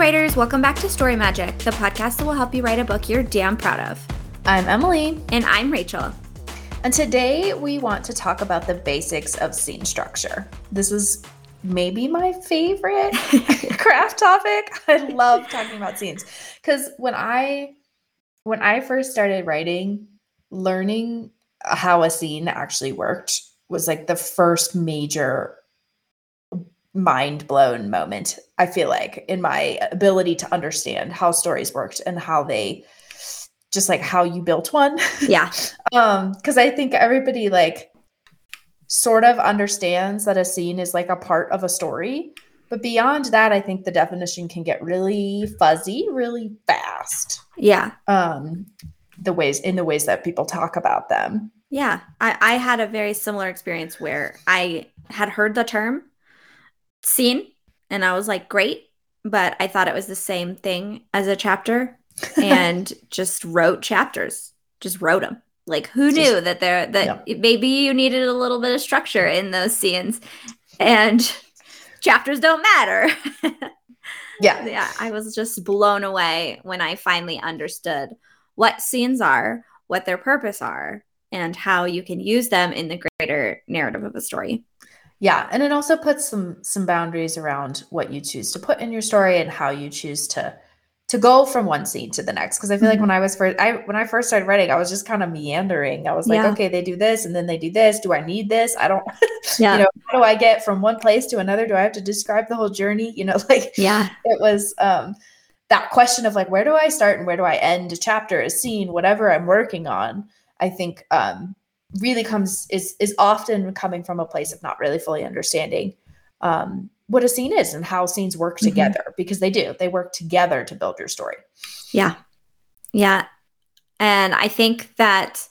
writers, welcome back to Story Magic, the podcast that will help you write a book you're damn proud of. I'm Emily. And I'm Rachel. And today we want to talk about the basics of scene structure. This is maybe my favorite craft topic. I love talking about scenes cuz when I when I first started writing, learning how a scene actually worked was like the first major mind blown moment, I feel like, in my ability to understand how stories worked and how they just like how you built one. Yeah. um, because I think everybody like sort of understands that a scene is like a part of a story. But beyond that, I think the definition can get really fuzzy really fast. Yeah. Um, the ways in the ways that people talk about them. Yeah. I, I had a very similar experience where I had heard the term scene and I was like, great. But I thought it was the same thing as a chapter and just wrote chapters, just wrote them. Like who just, knew that there that yeah. maybe you needed a little bit of structure in those scenes and chapters don't matter. yeah. Yeah. I was just blown away when I finally understood what scenes are, what their purpose are, and how you can use them in the greater narrative of a story. Yeah, and it also puts some some boundaries around what you choose to put in your story and how you choose to to go from one scene to the next. Because i feel mm-hmm. like when i was first i when i first started writing i was just kind of meandering. I was like yeah. okay they do this and then they do this. Do i need this? I don't yeah. you know how do i get from one place to another? Do i have to describe the whole journey? You know like yeah. it was um that question of like where do i start and where do i end? A chapter a scene whatever i'm working on i think um really comes is is often coming from a place of not really fully understanding um, what a scene is and how scenes work mm-hmm. together because they do. They work together to build your story. Yeah. Yeah. And i think that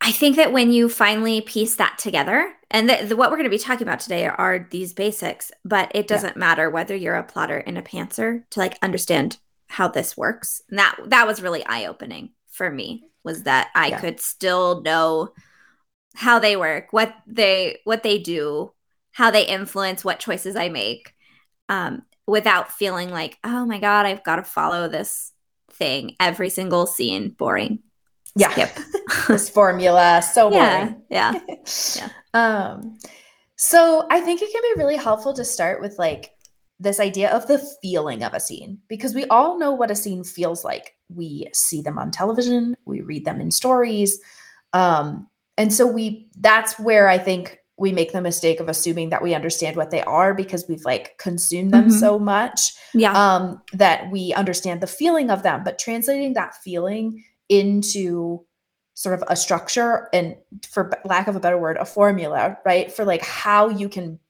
i think that when you finally piece that together and the, the, what we're going to be talking about today are these basics but it doesn't yeah. matter whether you're a plotter and a pantser to like understand how this works. And that that was really eye-opening for me was that I yeah. could still know how they work, what they what they do, how they influence what choices I make, um, without feeling like, oh my god, I've got to follow this thing every single scene. Boring. Yeah. Skip. this formula so boring. Yeah. Yeah. yeah. um. So I think it can be really helpful to start with like this idea of the feeling of a scene because we all know what a scene feels like. We see them on television, we read them in stories. Um, and so we that's where I think we make the mistake of assuming that we understand what they are because we've like consumed them mm-hmm. so much yeah. um, that we understand the feeling of them. But translating that feeling into sort of a structure and for lack of a better word, a formula, right? For like how you can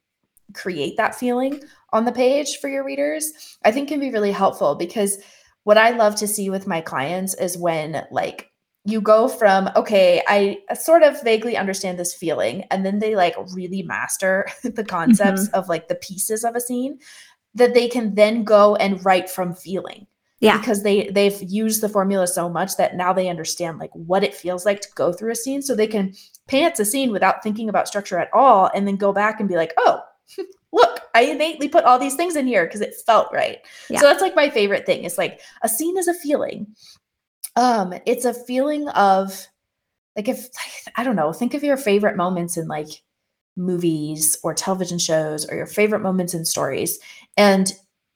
create that feeling on the page for your readers, I think can be really helpful because what I love to see with my clients is when like you go from okay i sort of vaguely understand this feeling and then they like really master the concepts mm-hmm. of like the pieces of a scene that they can then go and write from feeling yeah because they they've used the formula so much that now they understand like what it feels like to go through a scene so they can pants a scene without thinking about structure at all and then go back and be like oh look, I innately put all these things in here because it felt right. Yeah. So that's like my favorite thing. It's like a scene is a feeling. Um, it's a feeling of like if I don't know, think of your favorite moments in like movies or television shows or your favorite moments in stories. And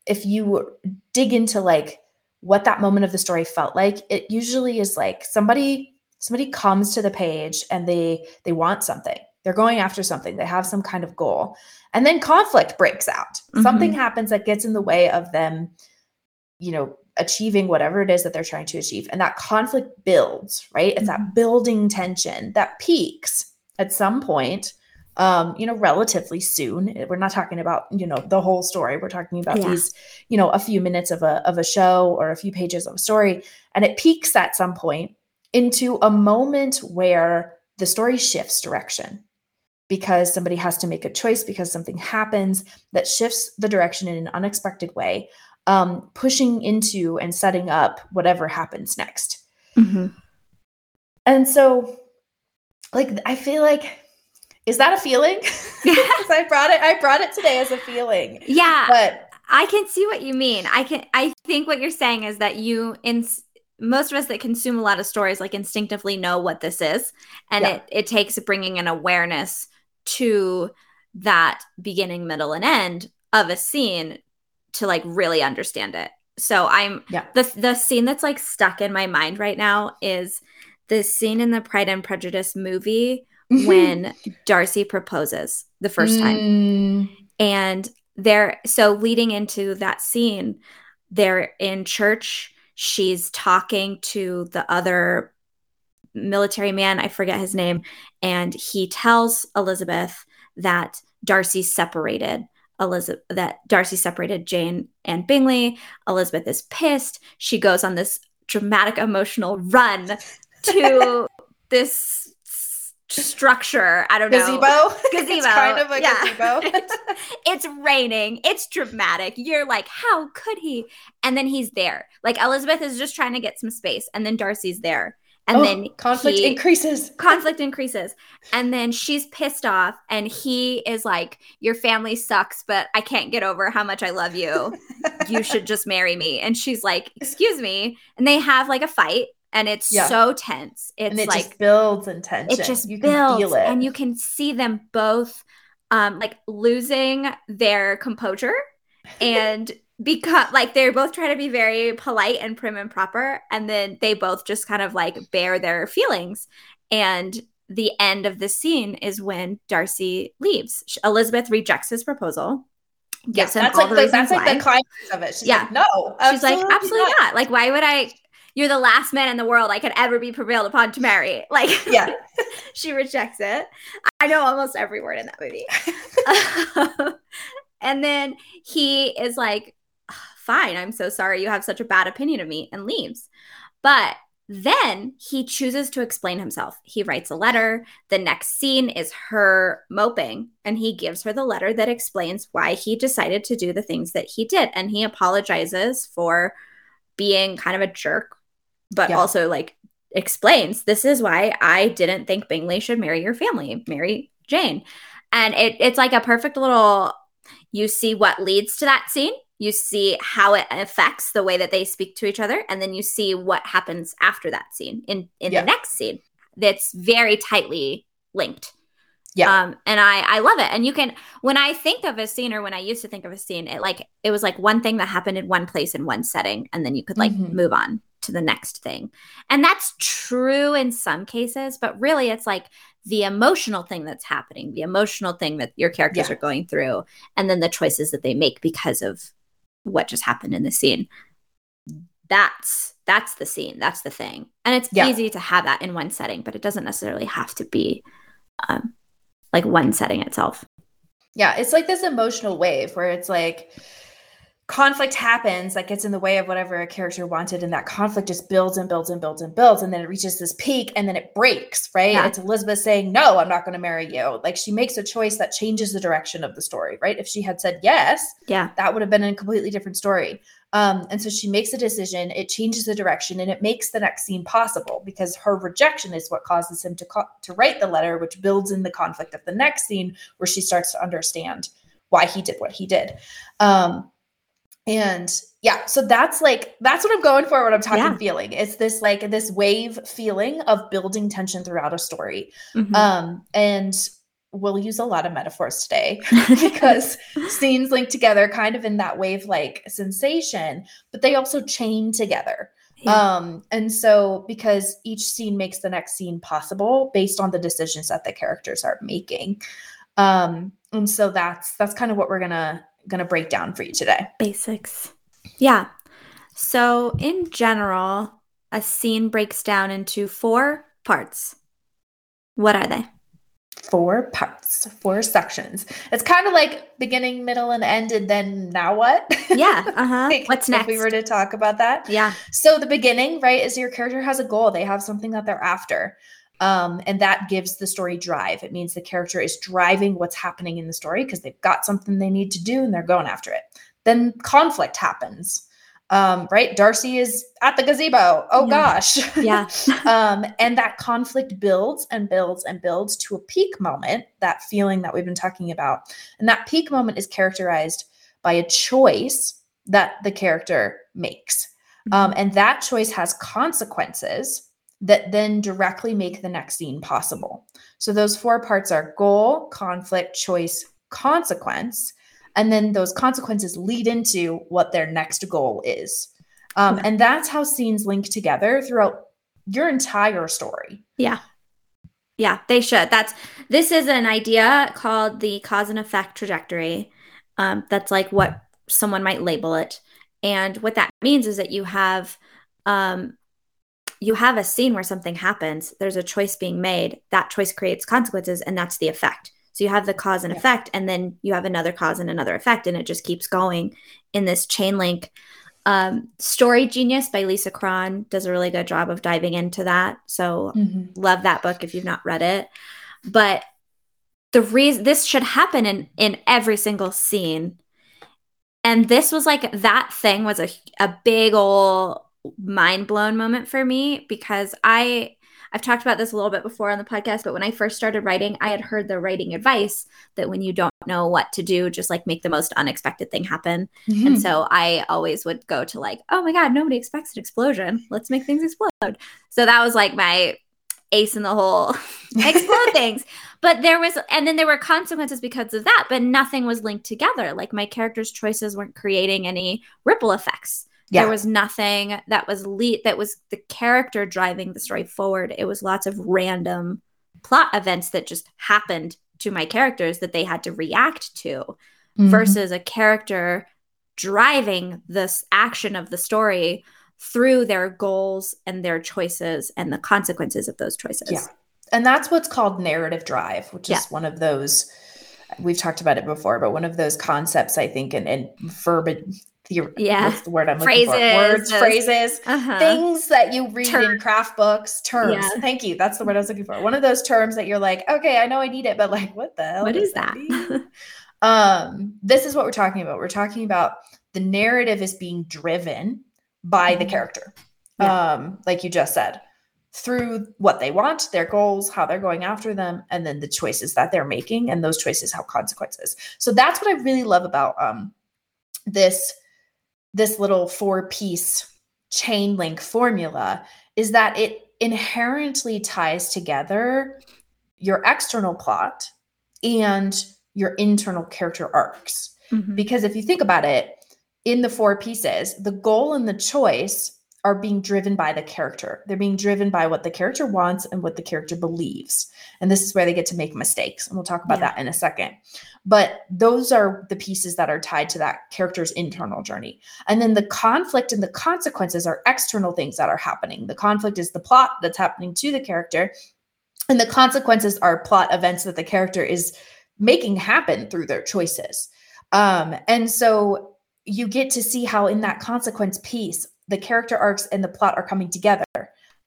if you dig into like what that moment of the story felt like, it usually is like somebody somebody comes to the page and they they want something they're going after something, they have some kind of goal. And then conflict breaks out. Mm-hmm. Something happens that gets in the way of them, you know, achieving whatever it is that they're trying to achieve. And that conflict builds, right? It's mm-hmm. that building tension that peaks at some point um, you know, relatively soon. We're not talking about, you know, the whole story. We're talking about yeah. these, you know, a few minutes of a of a show or a few pages of a story. And it peaks at some point into a moment where the story shifts direction because somebody has to make a choice because something happens that shifts the direction in an unexpected way, um, pushing into and setting up whatever happens next. Mm-hmm. And so, like, I feel like, is that a feeling? I brought it. I brought it today as a feeling. Yeah. But I can see what you mean. I can I think what you're saying is that you in most of us that consume a lot of stories like instinctively know what this is and yeah. it it takes bringing an awareness to that beginning, middle and end of a scene to like really understand it. So I'm yeah. the the scene that's like stuck in my mind right now is the scene in the Pride and Prejudice movie when Darcy proposes the first time. Mm. And they're so leading into that scene, they're in church. She's talking to the other military man, I forget his name, and he tells Elizabeth that Darcy separated Elizabeth that Darcy separated Jane and Bingley. Elizabeth is pissed. She goes on this dramatic emotional run to this structure. I don't gazebo? know. Gazebo. Gazebo. kind of a yeah. gazebo. it's, it's raining. It's dramatic. You're like, how could he? And then he's there. Like Elizabeth is just trying to get some space, and then Darcy's there. And oh, then conflict he, increases. Conflict increases. And then she's pissed off, and he is like, Your family sucks, but I can't get over how much I love you. you should just marry me. And she's like, Excuse me. And they have like a fight and it's yeah. so tense. It's and it like builds in tension. It just you builds, it. and you can see them both, um, like losing their composure, and because like they're both trying to be very polite and prim and proper, and then they both just kind of like bare their feelings. And the end of the scene is when Darcy leaves. Elizabeth rejects his proposal. Gives yeah, that's like the, that's like the climax of it. She's yeah, like, no, she's like, absolutely not. not. Like, why would I? you're the last man in the world I could ever be prevailed upon to marry. Like, yeah, she rejects it. I know almost every word in that movie. and then he is like, fine, I'm so sorry you have such a bad opinion of me and leaves. But then he chooses to explain himself. He writes a letter. The next scene is her moping, and he gives her the letter that explains why he decided to do the things that he did. And he apologizes for being kind of a jerk but yeah. also like explains this is why I didn't think Bingley should marry your family, marry Jane. And it, it's like a perfect little, you see what leads to that scene, you see how it affects the way that they speak to each other, and then you see what happens after that scene in, in yeah. the next scene. That's very tightly linked. Yeah. Um, and I I love it. And you can when I think of a scene or when I used to think of a scene, it like it was like one thing that happened in one place in one setting, and then you could like mm-hmm. move on to the next thing. And that's true in some cases, but really it's like the emotional thing that's happening, the emotional thing that your characters yeah. are going through, and then the choices that they make because of what just happened in the scene. That's that's the scene. That's the thing. And it's yeah. easy to have that in one setting, but it doesn't necessarily have to be um, like one setting itself. Yeah, it's like this emotional wave where it's like conflict happens that gets in the way of whatever a character wanted and that conflict just builds and builds and builds and builds and then it reaches this peak and then it breaks right? Yeah. it's elizabeth saying no i'm not going to marry you. Like she makes a choice that changes the direction of the story right? If she had said yes yeah. that would have been a completely different story. Um, and so she makes a decision it changes the direction and it makes the next scene possible because her rejection is what causes him to co- to write the letter which builds in the conflict of the next scene where she starts to understand why he did what he did. Um, and yeah, so that's like that's what I'm going for when I'm talking yeah. feeling. It's this like this wave feeling of building tension throughout a story. Mm-hmm. Um and we'll use a lot of metaphors today because scenes link together kind of in that wave like sensation, but they also chain together. Yeah. Um, and so because each scene makes the next scene possible based on the decisions that the characters are making. Um, and so that's that's kind of what we're gonna going to break down for you today. Basics. Yeah. So, in general, a scene breaks down into four parts. What are they? Four parts, four sections. It's kind of like beginning, middle, and end, and then now what? Yeah. Uh huh. like What's next? If we were to talk about that. Yeah. So, the beginning, right, is your character has a goal, they have something that they're after. Um, and that gives the story drive. It means the character is driving what's happening in the story because they've got something they need to do and they're going after it. Then conflict happens. Um, right? Darcy is at the gazebo. Oh yeah. gosh. Yeah. um, and that conflict builds and builds and builds to a peak moment, that feeling that we've been talking about. And that peak moment is characterized by a choice that the character makes. Um, and that choice has consequences that then directly make the next scene possible. So those four parts are goal, conflict, choice, consequence. And then those consequences lead into what their next goal is. Um, and that's how scenes link together throughout your entire story. Yeah. Yeah, they should. That's this is an idea called the cause and effect trajectory. Um, that's like what someone might label it. And what that means is that you have um, you have a scene where something happens, there's a choice being made, that choice creates consequences, and that's the effect. So you have the cause and yeah. effect, and then you have another cause and another effect, and it just keeps going in this chain link. Um, Story Genius by Lisa Cron does a really good job of diving into that. So mm-hmm. love that book if you've not read it. But the reason this should happen in in every single scene. And this was like that thing was a a big old mind blown moment for me because I I've talked about this a little bit before on the podcast, but when I first started writing, I had heard the writing advice that when you don't know what to do, just like make the most unexpected thing happen. Mm-hmm. And so I always would go to like, oh my God, nobody expects an explosion. Let's make things explode. So that was like my ace in the hole, explode things. But there was, and then there were consequences because of that, but nothing was linked together. Like my character's choices weren't creating any ripple effects. Yeah. There was nothing that was lead that was the character driving the story forward. It was lots of random plot events that just happened to my characters that they had to react to mm-hmm. versus a character driving this action of the story through their goals and their choices and the consequences of those choices. Yeah. And that's what's called narrative drive, which yeah. is one of those we've talked about it before, but one of those concepts I think and, and verbiage yeah. what's the word I'm phrases, looking for? Words, those, phrases, uh-huh. things that you read in craft books, terms. Yeah. Thank you. That's the word I was looking for. One of those terms that you're like, okay, I know I need it, but like, what the hell? What is that? that um, this is what we're talking about. We're talking about the narrative is being driven by mm-hmm. the character. Yeah. Um, like you just said, through what they want, their goals, how they're going after them, and then the choices that they're making, and those choices have consequences. So that's what I really love about um this this little four piece chain link formula is that it inherently ties together your external plot and your internal character arcs. Mm-hmm. Because if you think about it, in the four pieces, the goal and the choice are being driven by the character. They're being driven by what the character wants and what the character believes. And this is where they get to make mistakes. And we'll talk about yeah. that in a second. But those are the pieces that are tied to that character's internal journey. And then the conflict and the consequences are external things that are happening. The conflict is the plot that's happening to the character. And the consequences are plot events that the character is making happen through their choices. Um, and so you get to see how in that consequence piece the character arcs and the plot are coming together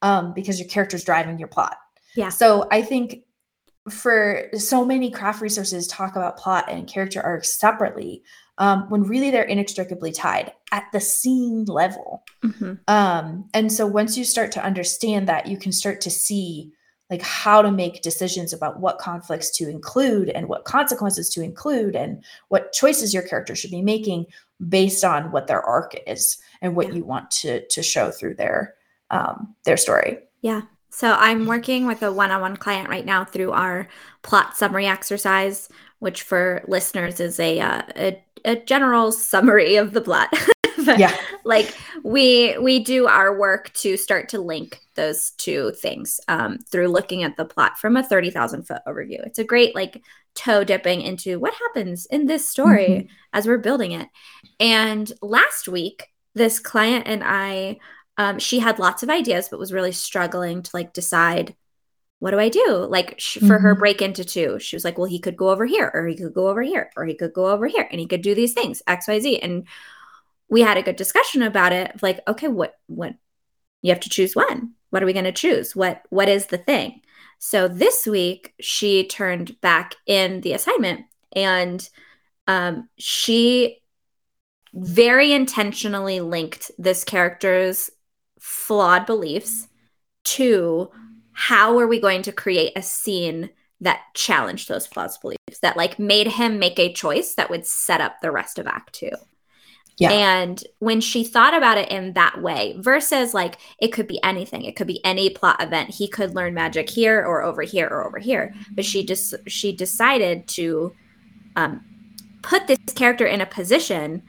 um, because your character's driving your plot. Yeah. So I think for so many craft resources talk about plot and character arcs separately um, when really they're inextricably tied at the scene level. Mm-hmm. Um, and so once you start to understand that, you can start to see like how to make decisions about what conflicts to include and what consequences to include and what choices your character should be making based on what their arc is and what you want to to show through their um, their story. Yeah. So I'm working with a one-on-one client right now through our plot summary exercise, which for listeners is a uh, a, a general summary of the plot. yeah. Like we we do our work to start to link those two things um, through looking at the plot from a 30,000 foot overview. It's a great like toe dipping into what happens in this story mm-hmm. as we're building it. And last week, this client and I, um, she had lots of ideas, but was really struggling to like decide what do I do? Like sh- for mm-hmm. her break into two, she was like, well, he could go over here, or he could go over here, or he could go over here, and he could do these things, X, Y, Z. And we had a good discussion about it. Like, okay, what, what, you have to choose one. What are we going to choose? What, what is the thing? So this week, she turned back in the assignment and um, she very intentionally linked this character's flawed beliefs to how are we going to create a scene that challenged those flawed beliefs that like made him make a choice that would set up the rest of act 2 yeah. And when she thought about it in that way, versus like it could be anything, it could be any plot event. He could learn magic here or over here or over here. But she just she decided to um, put this character in a position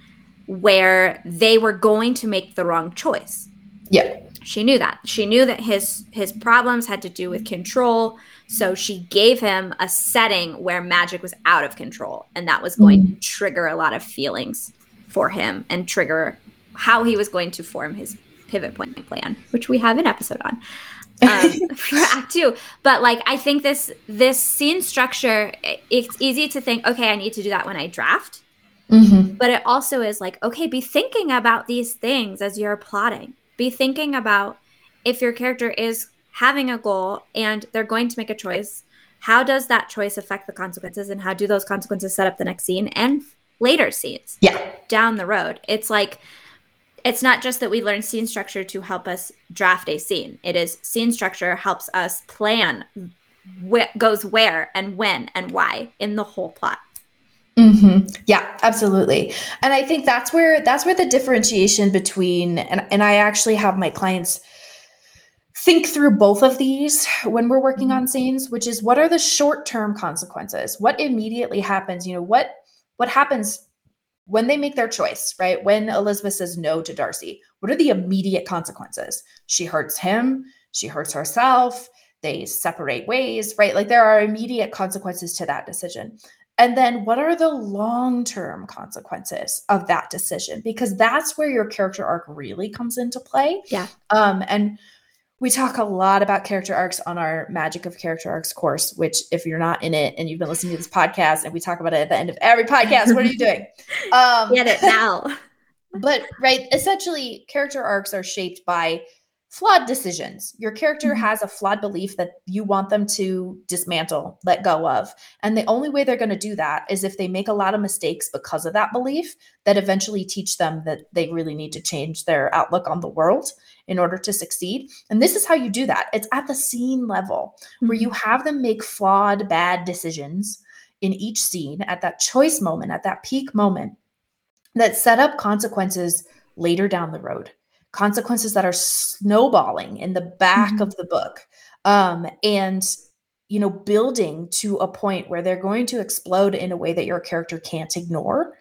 where they were going to make the wrong choice. Yeah. She knew that. She knew that his his problems had to do with control. So she gave him a setting where magic was out of control and that was going mm. to trigger a lot of feelings for him and trigger how he was going to form his pivot point plan, which we have an episode on um, for Act Two. But like, I think this this scene structure, it's easy to think, okay, I need to do that when I draft. Mm-hmm. But it also is like, okay, be thinking about these things as you're plotting. Be thinking about if your character is having a goal and they're going to make a choice. How does that choice affect the consequences, and how do those consequences set up the next scene? And later scenes. Yeah. Down the road. It's like it's not just that we learn scene structure to help us draft a scene. It is scene structure helps us plan what goes where and when and why in the whole plot. Mm-hmm. Yeah, absolutely. And I think that's where that's where the differentiation between and and I actually have my clients think through both of these when we're working mm-hmm. on scenes, which is what are the short-term consequences? What immediately happens? You know, what what happens when they make their choice, right? When Elizabeth says no to Darcy, what are the immediate consequences? She hurts him, she hurts herself, they separate ways, right? Like there are immediate consequences to that decision. And then what are the long term consequences of that decision? Because that's where your character arc really comes into play. Yeah. Um, and we talk a lot about character arcs on our Magic of Character Arcs course, which, if you're not in it and you've been listening to this podcast and we talk about it at the end of every podcast, what are you doing? Um, Get it now. but, right, essentially, character arcs are shaped by flawed decisions. Your character mm-hmm. has a flawed belief that you want them to dismantle, let go of. And the only way they're going to do that is if they make a lot of mistakes because of that belief that eventually teach them that they really need to change their outlook on the world in order to succeed. And this is how you do that it's at the scene level mm-hmm. where you mm-hmm. have them make flawed, bad decisions in each scene at that choice moment, at that peak moment that set up consequences later down the road consequences that are snowballing in the back mm-hmm. of the book um, and you know building to a point where they're going to explode in a way that your character can't ignore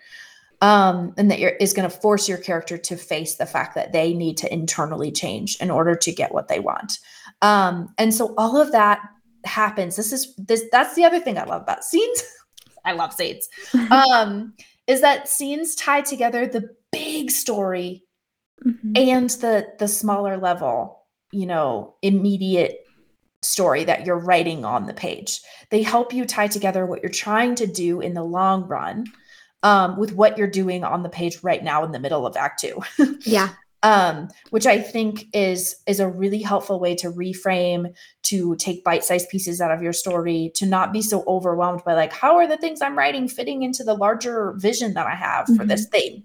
um, and that is going to force your character to face the fact that they need to internally change in order to get what they want. Um, and so all of that happens. This is this that's the other thing i love about scenes. I love scenes. Um, is that scenes tie together the big story mm-hmm. and the the smaller level you know immediate story that you're writing on the page they help you tie together what you're trying to do in the long run um, with what you're doing on the page right now in the middle of act two yeah um, which i think is is a really helpful way to reframe to take bite-sized pieces out of your story to not be so overwhelmed by like how are the things i'm writing fitting into the larger vision that i have mm-hmm. for this theme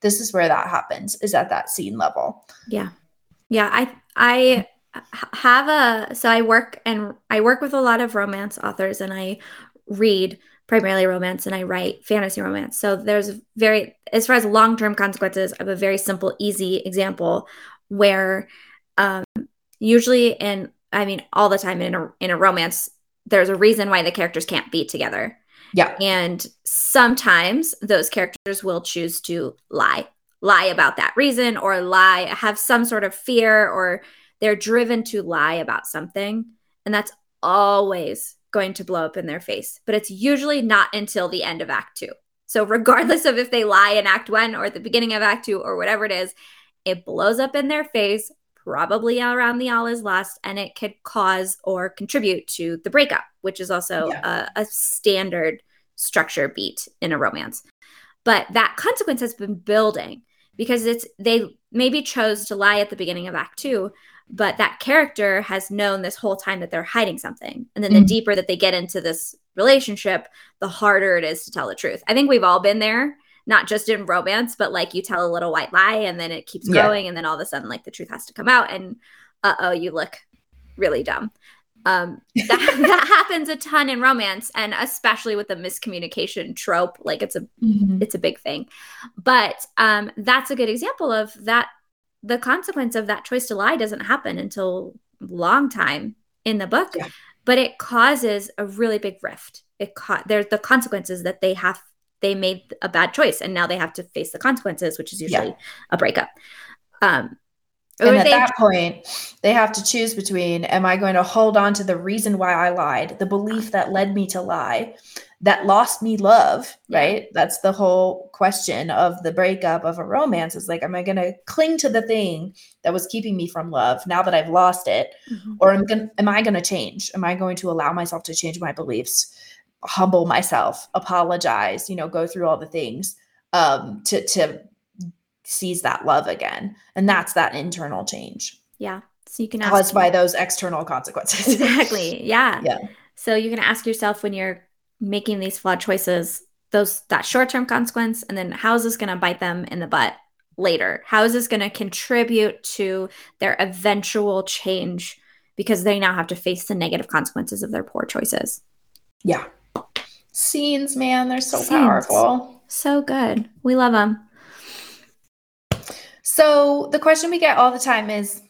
this is where that happens is at that scene level. Yeah. Yeah i i have a so i work and i work with a lot of romance authors and i read primarily romance and i write fantasy romance. So there's very as far as long-term consequences i have a very simple easy example where um usually in i mean all the time in a in a romance there's a reason why the characters can't be together yeah. And sometimes those characters will choose to lie, lie about that reason or lie, have some sort of fear or they're driven to lie about something. And that's always going to blow up in their face. But it's usually not until the end of Act Two. So, regardless of if they lie in Act One or at the beginning of Act Two or whatever it is, it blows up in their face, probably around the all is lost, and it could cause or contribute to the breakup which is also yeah. a, a standard structure beat in a romance. But that consequence has been building because it's they maybe chose to lie at the beginning of act 2 but that character has known this whole time that they're hiding something and then mm the deeper that they get into this relationship the harder it is to tell the truth i think we've all been there not just in romance but like you tell a little white lie and then it keeps yeah. going and then all of a sudden like the truth has to come out and uh-oh you look really dumb Um, that, that happens a ton in romance, and especially with the miscommunication trope. Like it's a Mhm. it's a big thing. But um, that's a good example of that. The consequence of that choice to lie doesn't happen until long time in the book, Yeah. but it causes a really big rift. It ca- there's the consequences that they have. They made a bad choice, and now they have to face the consequences, which is usually a breakup. Um, And at they- that point, they have to choose between am I going to hold on to the reason why I lied, the belief that led me to lie, that lost me love, Yeah. right? That's the whole question of the breakup of a romance is like, am I going to cling to the thing that was keeping me from love now that I've lost it? Mhm. Or am, gon- am I going to change? Am I going to allow myself to change my beliefs, humble myself, apologize, you know, go through all the things um, to, to seize that love again? And that's that internal change yeah. So you can ask caused by those external consequences. exactly yeah Yeah. so you can ask yourself when you're making these flawed choices those that short-term consequence and then how is this going to bite them in the butt later how is this going to contribute to their eventual change because they now have to face the negative consequences of their poor choices yeah. Scenes, man, they're so Scenes. powerful. so good we love them So the question we get all the time is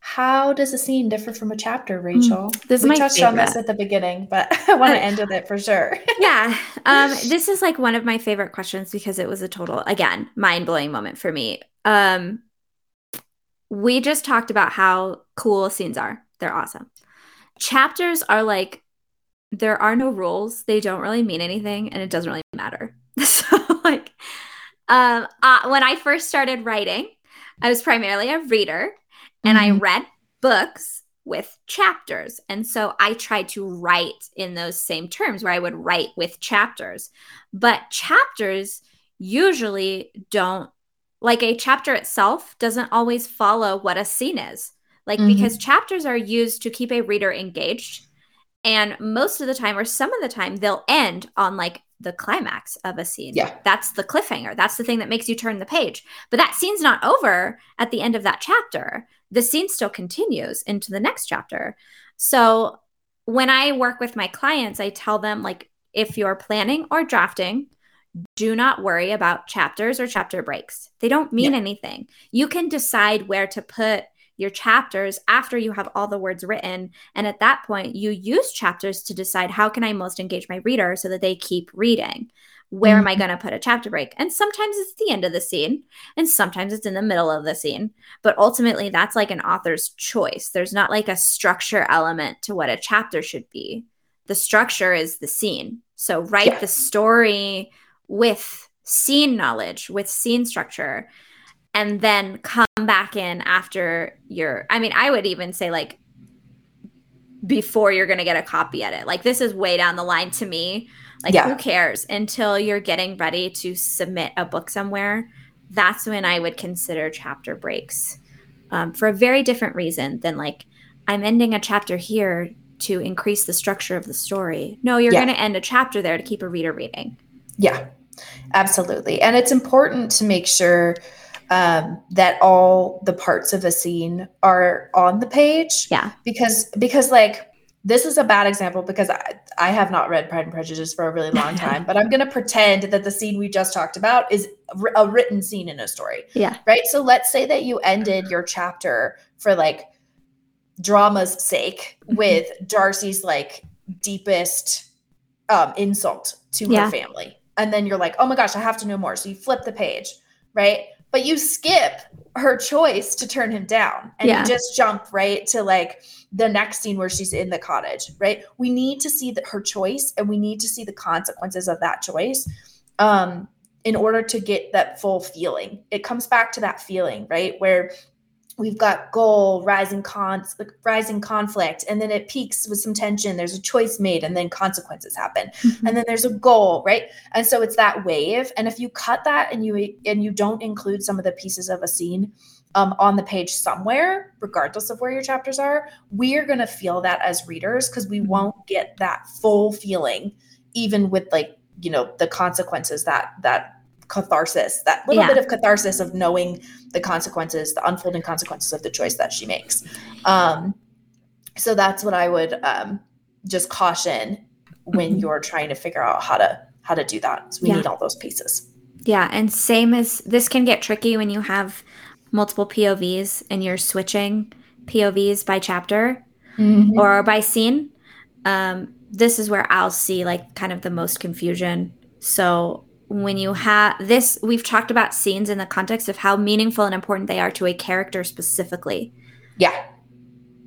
how does a scene differ from a chapter, Rachel? Hmm, this is we my touched on this at the beginning, but I want Uh, to end with it for sure. yeah um this is like one of my favorite questions because it was a total again mind-blowing moment for me um we just talked about how cool scenes are they're awesome chapters are like there are no rules they don't really mean anything and it doesn't really matter so like um uh, when i first started writing i was primarily a reader and I Mhm. read books with chapters. And so I tried to write in those same terms where I would write with chapters. But chapters usually don't, like a chapter itself doesn't always follow what a scene is. Like, Mhm. because chapters are used to keep a reader engaged. And most of the time, or some of the time, they'll end on like the climax of a scene. Yeah. That's the cliffhanger. That's the thing that makes you turn the page. But that scene's not over at the end of that chapter. The scene still continues into the next chapter. So when I work with my clients, I tell them, like, if you're planning or drafting, do not worry about chapters or chapter breaks. They don't mean Yeah. anything. You can decide where to put your chapters after you have all the words written. And at that point, you use chapters to decide how can I most engage my reader so that they keep reading. Where am I mm-hmm. going to put a chapter break? And sometimes it's the end of the scene, and sometimes it's in the middle of the scene. But ultimately, that's like an author's choice. There's not like a structure element to what a chapter should be. The structure is the scene. So write Yeah. the story with scene knowledge, with scene structure, and then come back in after your. I mean, I would even say like before you're going to get a copy edit. Like this is way down the line to me. Like Yeah. who cares until you're getting ready to submit a book somewhere. That's when I would consider chapter breaks um, for a very different reason than like I'm ending a chapter here to increase the structure of the story. No, you're Yeah. going to end a chapter there to keep a reader reading. Yeah, absolutely. And it's important to make sure um, that all the parts of a scene are on the page. Yeah. Because because like this is a bad example because I, I have not read Pride and Prejudice for a really long time, but I'm going to pretend that the scene we just talked about is a written scene in a story. Yeah. Right. So let's say that you ended your chapter for like drama's sake Mhm. with Darcy's like deepest um, insult to Yeah. her family. And then you're like, oh my gosh, I have to know more. So you flip the page, right? But you skip her choice to turn him down and Yeah. you just jump right to like the next scene where she's in the cottage, right? We need to see that her choice and we need to see the consequences of that choice um, in order to get that full feeling. It comes back to that feeling, right? Where we've got goal, rising cons, rising conflict, and then it peaks with some tension. There's a choice made, and then consequences happen, and then there's a goal, right? And so it's that wave. And if you cut that and you and you don't include some of the pieces of a scene um, on the page somewhere, regardless of where your chapters are, we're gonna feel that as readers because we Mhm. won't get that full feeling, even with like you know the consequences that that catharsis, that little Yeah. bit of catharsis of knowing the consequences, the unfolding consequences of the choice that she makes. Um, so that's what I would um, just caution when Mhm. you're trying to figure out how to how to do that. So we Yeah. need all those pieces. Yeah, and same as this can get tricky when you have multiple POVs and you're switching POVs by chapter or by scene. Um, this is where I'll see like kind of the most confusion. So when you have this, we've talked about scenes in the context of how meaningful and important they are to a character specifically. yeah,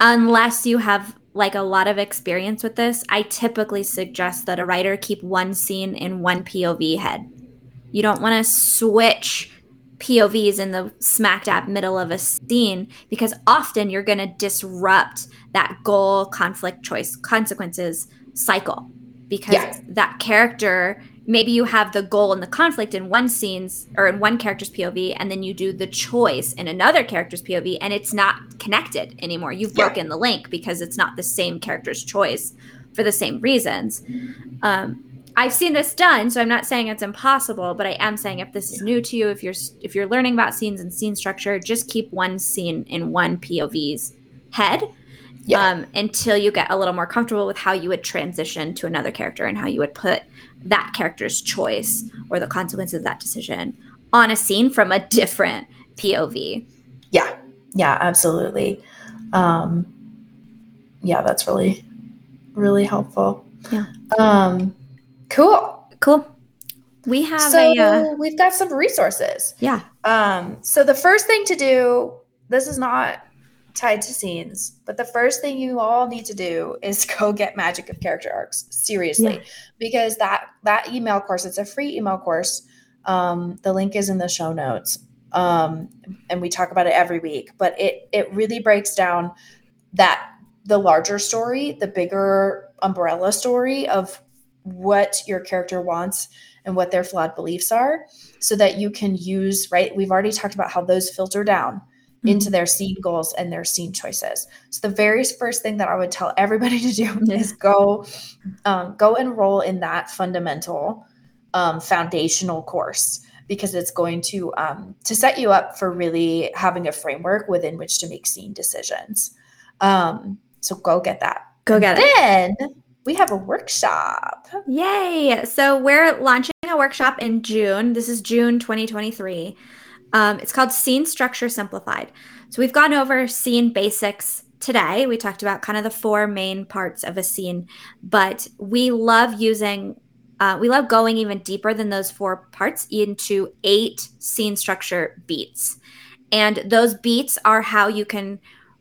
Unless you have like a lot of experience with this, I typically suggest that a writer keep one scene in one POV head. You don't want to switch POVs in the smack dab middle of a scene because often you're going to disrupt that goal, conflict, choice, consequences cycle because Yeah. that character maybe you have the goal and the conflict in one scene's or in one character's POV and then you do the choice in another character's POV and it's not connected anymore. You've Yeah. broken the link because it's not the same character's choice for the same reasons. Um, I've seen this done, so I'm not saying it's impossible, but I am saying if this is new to you, if you're if you're learning about scenes and scene structure, just keep one scene in one POV's head yeah, um, until you get a little more comfortable with how you would transition to another character and how you would put that character's choice or the consequences of that decision on a scene from a different POV. yeah, yeah, absolutely. Um, yeah, that's really really helpful. Yeah. Um, cool. Cool. We have so a uh, we've got some resources. yeah. Um, so the first thing to do, this is not tied to scenes, but the first thing you all need to do is go get Magic of Character Arcs seriously, Yeah. because that that email course, it's a free email course. Um, the link is in the show notes, um, and we talk about it every week. But it it really breaks down that the larger story, the bigger umbrella story of what your character wants and what their flawed beliefs are so that you can use right we've already talked about how those filter down into their scene goals and their scene choices so the very first thing that i would tell everybody to do Yeah. is go um, go enroll in that fundamental um, foundational course because it's going to um, to set you up for really having a framework within which to make scene decisions um, so go get that Go get it. then we have a workshop Yay! So we're launching a workshop in June. This is June 2023. Um, it's called Scene Structure Simplified. So we've gone over scene basics today. We talked about kind of the four main parts of a scene, but we love using, uh, we love going even deeper than those four parts into eight scene structure beats. And those beats are how you can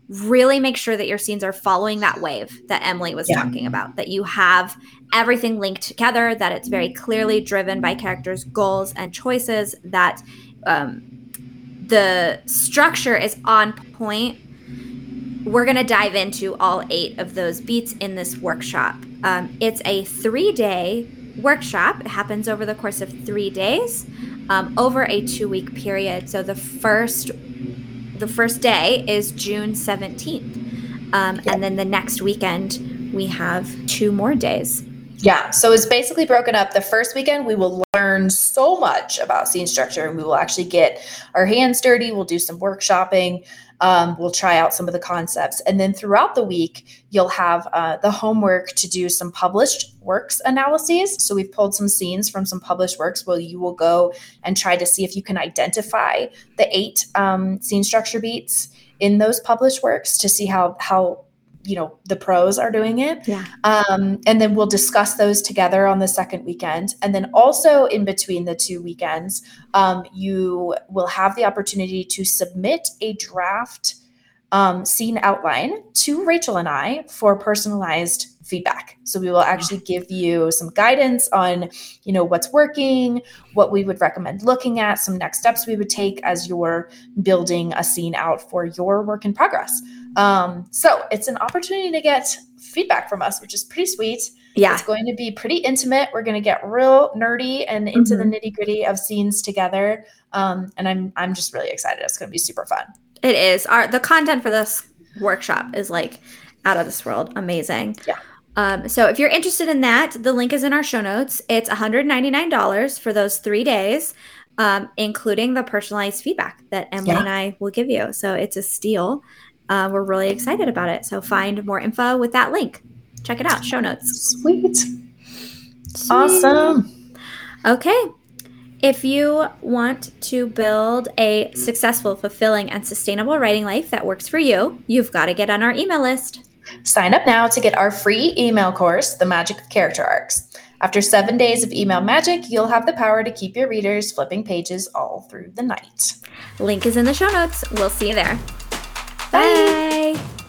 really make sure that your scenes are following that wave that Emily was Yeah. talking about, that you have everything linked together, that it's very clearly driven by characters' goals and choices, that um, the structure is on point. We're going to dive into all eight of those beats in this workshop. Um, it's a three day workshop, it happens over the course of three days. Um, over a two week period. So the first the first day is June 17th. Um, Yeah. And then the next weekend, we have two more days. Yeah, so it's basically broken up. The first weekend, we will learn so much about scene structure and we will actually get our hands dirty. We'll do some workshopping. Um, we'll try out some of the concepts. And then throughout the week, you'll have uh, the homework to do some published works analyses. So we've pulled some scenes from some published works where you will go and try to see if you can identify the eight um, scene structure beats in those published works to see how, how, you know, the pros are doing it. Yeah. Um, and then we'll discuss those together on the second weekend. And then also in between the two weekends, um, you will have the opportunity to submit a draft um, scene outline to Rachel and I for personalized feedback. So we will actually give you some guidance on, you know, what's working, what we would recommend looking at, some next steps we would take as you're building a scene out for your work in progress. Um, so it's an opportunity to get feedback from us, which is pretty sweet. Yeah. It's going to be pretty intimate. We're going to get real nerdy and into the Mhm. nitty gritty of scenes together. Um, and I'm I'm just really excited. It's going to be super fun. It is. Our the content for this workshop is like out of this world. Amazing. Yeah. Um, so if you're interested in that, the link is in our show notes. It's $199 for those three days, um, including the personalized feedback that Emily Yeah. and I will give you. So it's a steal. Uh, we're really excited about it. So find more info with that link. Check it out, show notes. Sweet. Sweet. Awesome. Okay. If you want to build a successful, fulfilling, and sustainable writing life that works for you, you've got to get on our email list. Sign up now to get our free email course, The Magic of Character Arcs. After seven days of email magic, you'll have the power to keep your readers flipping pages all through the night. Link is in the show notes. We'll see you there. Bye. Bye.